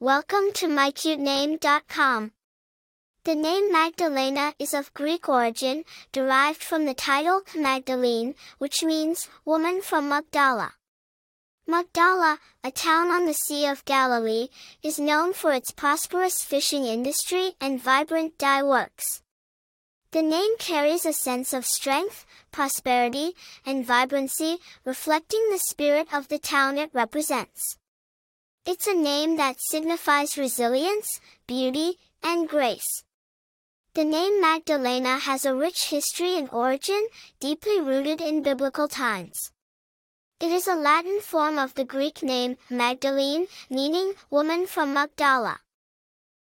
Welcome to mycutename.com. The name Magdalena is of Greek origin, derived from the title Magdalene, which means woman from Magdala. Magdala, a town on the Sea of Galilee, is known for its prosperous fishing industry and vibrant dye works. The name carries a sense of strength, prosperity, and vibrancy, reflecting the spirit of the town it represents. It's a name that signifies resilience, beauty, and grace. The name Magdalena has a rich history and origin, deeply rooted in biblical times. It is a Latin form of the Greek name Magdalene, meaning woman from Magdala.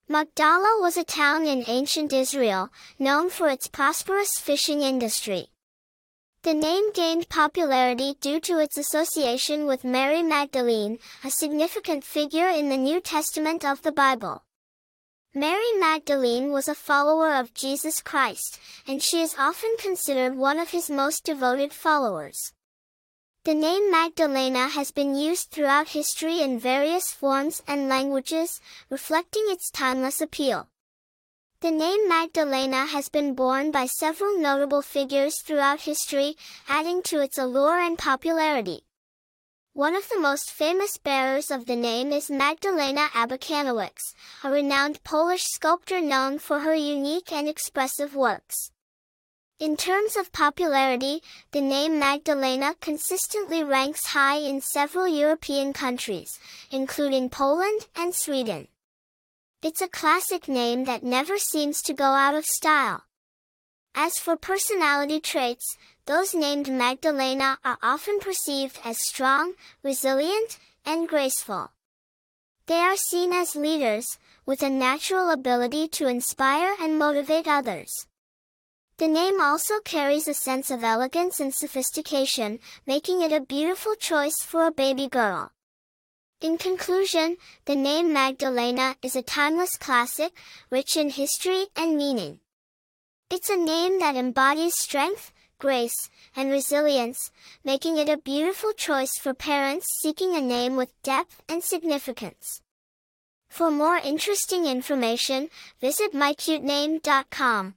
Magdala was a town in ancient Israel, known for its prosperous fishing industry. The name gained popularity due to its association with Mary Magdalene, a significant figure in the New Testament of the Bible. Mary Magdalene was a follower of Jesus Christ, and she is often considered one of his most devoted followers. The name Magdalena has been used throughout history in various forms and languages, reflecting its timeless appeal. The name Magdalena has been borne by several notable figures throughout history, adding to its allure and popularity. One of the most famous bearers of the name is Magdalena Abakanowicz, a renowned Polish sculptor known for her unique and expressive works. In terms of popularity, the name Magdalena consistently ranks high in several European countries, including Poland and Sweden. It's a classic name that never seems to go out of style. As for personality traits, those named Magdalena are often perceived as strong, resilient, and graceful. They are seen as leaders, with a natural ability to inspire and motivate others. The name also carries a sense of elegance and sophistication, making it a beautiful choice for a baby girl. In conclusion, the name Magdalena is a timeless classic, rich in history and meaning. It's a name that embodies strength, grace, and resilience, making it a beautiful choice for parents seeking a name with depth and significance. For more interesting information, visit mycutename.com.